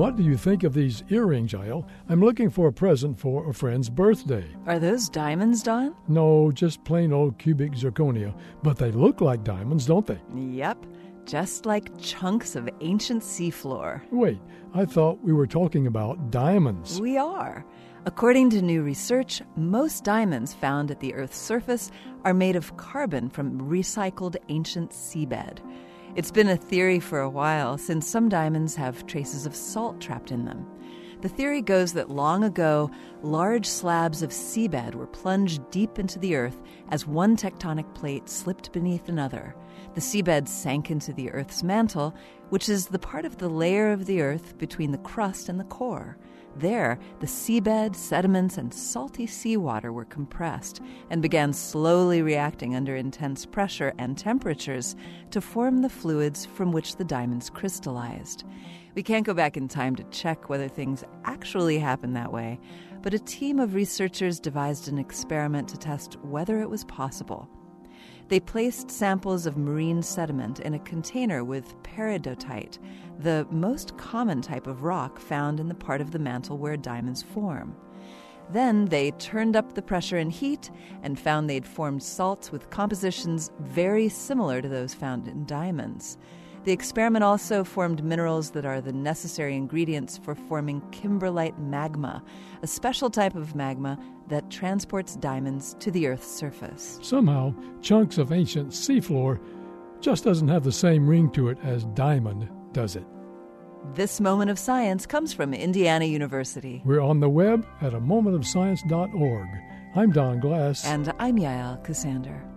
What do you think of these earrings, Yael? I'm looking for a present for a friend's birthday. Are those diamonds, Don? No, just plain old cubic zirconia. But they look like diamonds, don't they? Yep, just like chunks of ancient seafloor. Wait, I thought we were talking about diamonds. We are. According to new research, most diamonds found at the Earth's surface are made of carbon from recycled ancient seabed. It's been a theory for a while since some diamonds have traces of salt trapped in them. The theory goes that long ago, large slabs of seabed were plunged deep into the earth as one tectonic plate slipped beneath another. The seabed sank into the earth's mantle, which is the part of the layer of the earth between the crust and the core. There, the seabed, sediments, and salty seawater were compressed and began slowly reacting under intense pressure and temperatures to form the fluids from which the diamonds crystallized. We can't go back in time to check whether things actually happened that way, but a team of researchers devised an experiment to test whether it was possible. They placed samples of marine sediment in a container with peridotite, the most common type of rock found in the part of the mantle where diamonds form. Then they turned up the pressure and heat and found they'd formed salts with compositions very similar to those found in diamonds. The experiment also formed minerals that are the necessary ingredients for forming kimberlite magma, a special type of magma that transports diamonds to the Earth's surface. Somehow, chunks of ancient seafloor just doesn't have the same ring to it as diamond, does it? This moment of science comes from Indiana University. We're on the web at a momentofscience.org. I'm Don Glass. And I'm Yael Ksander.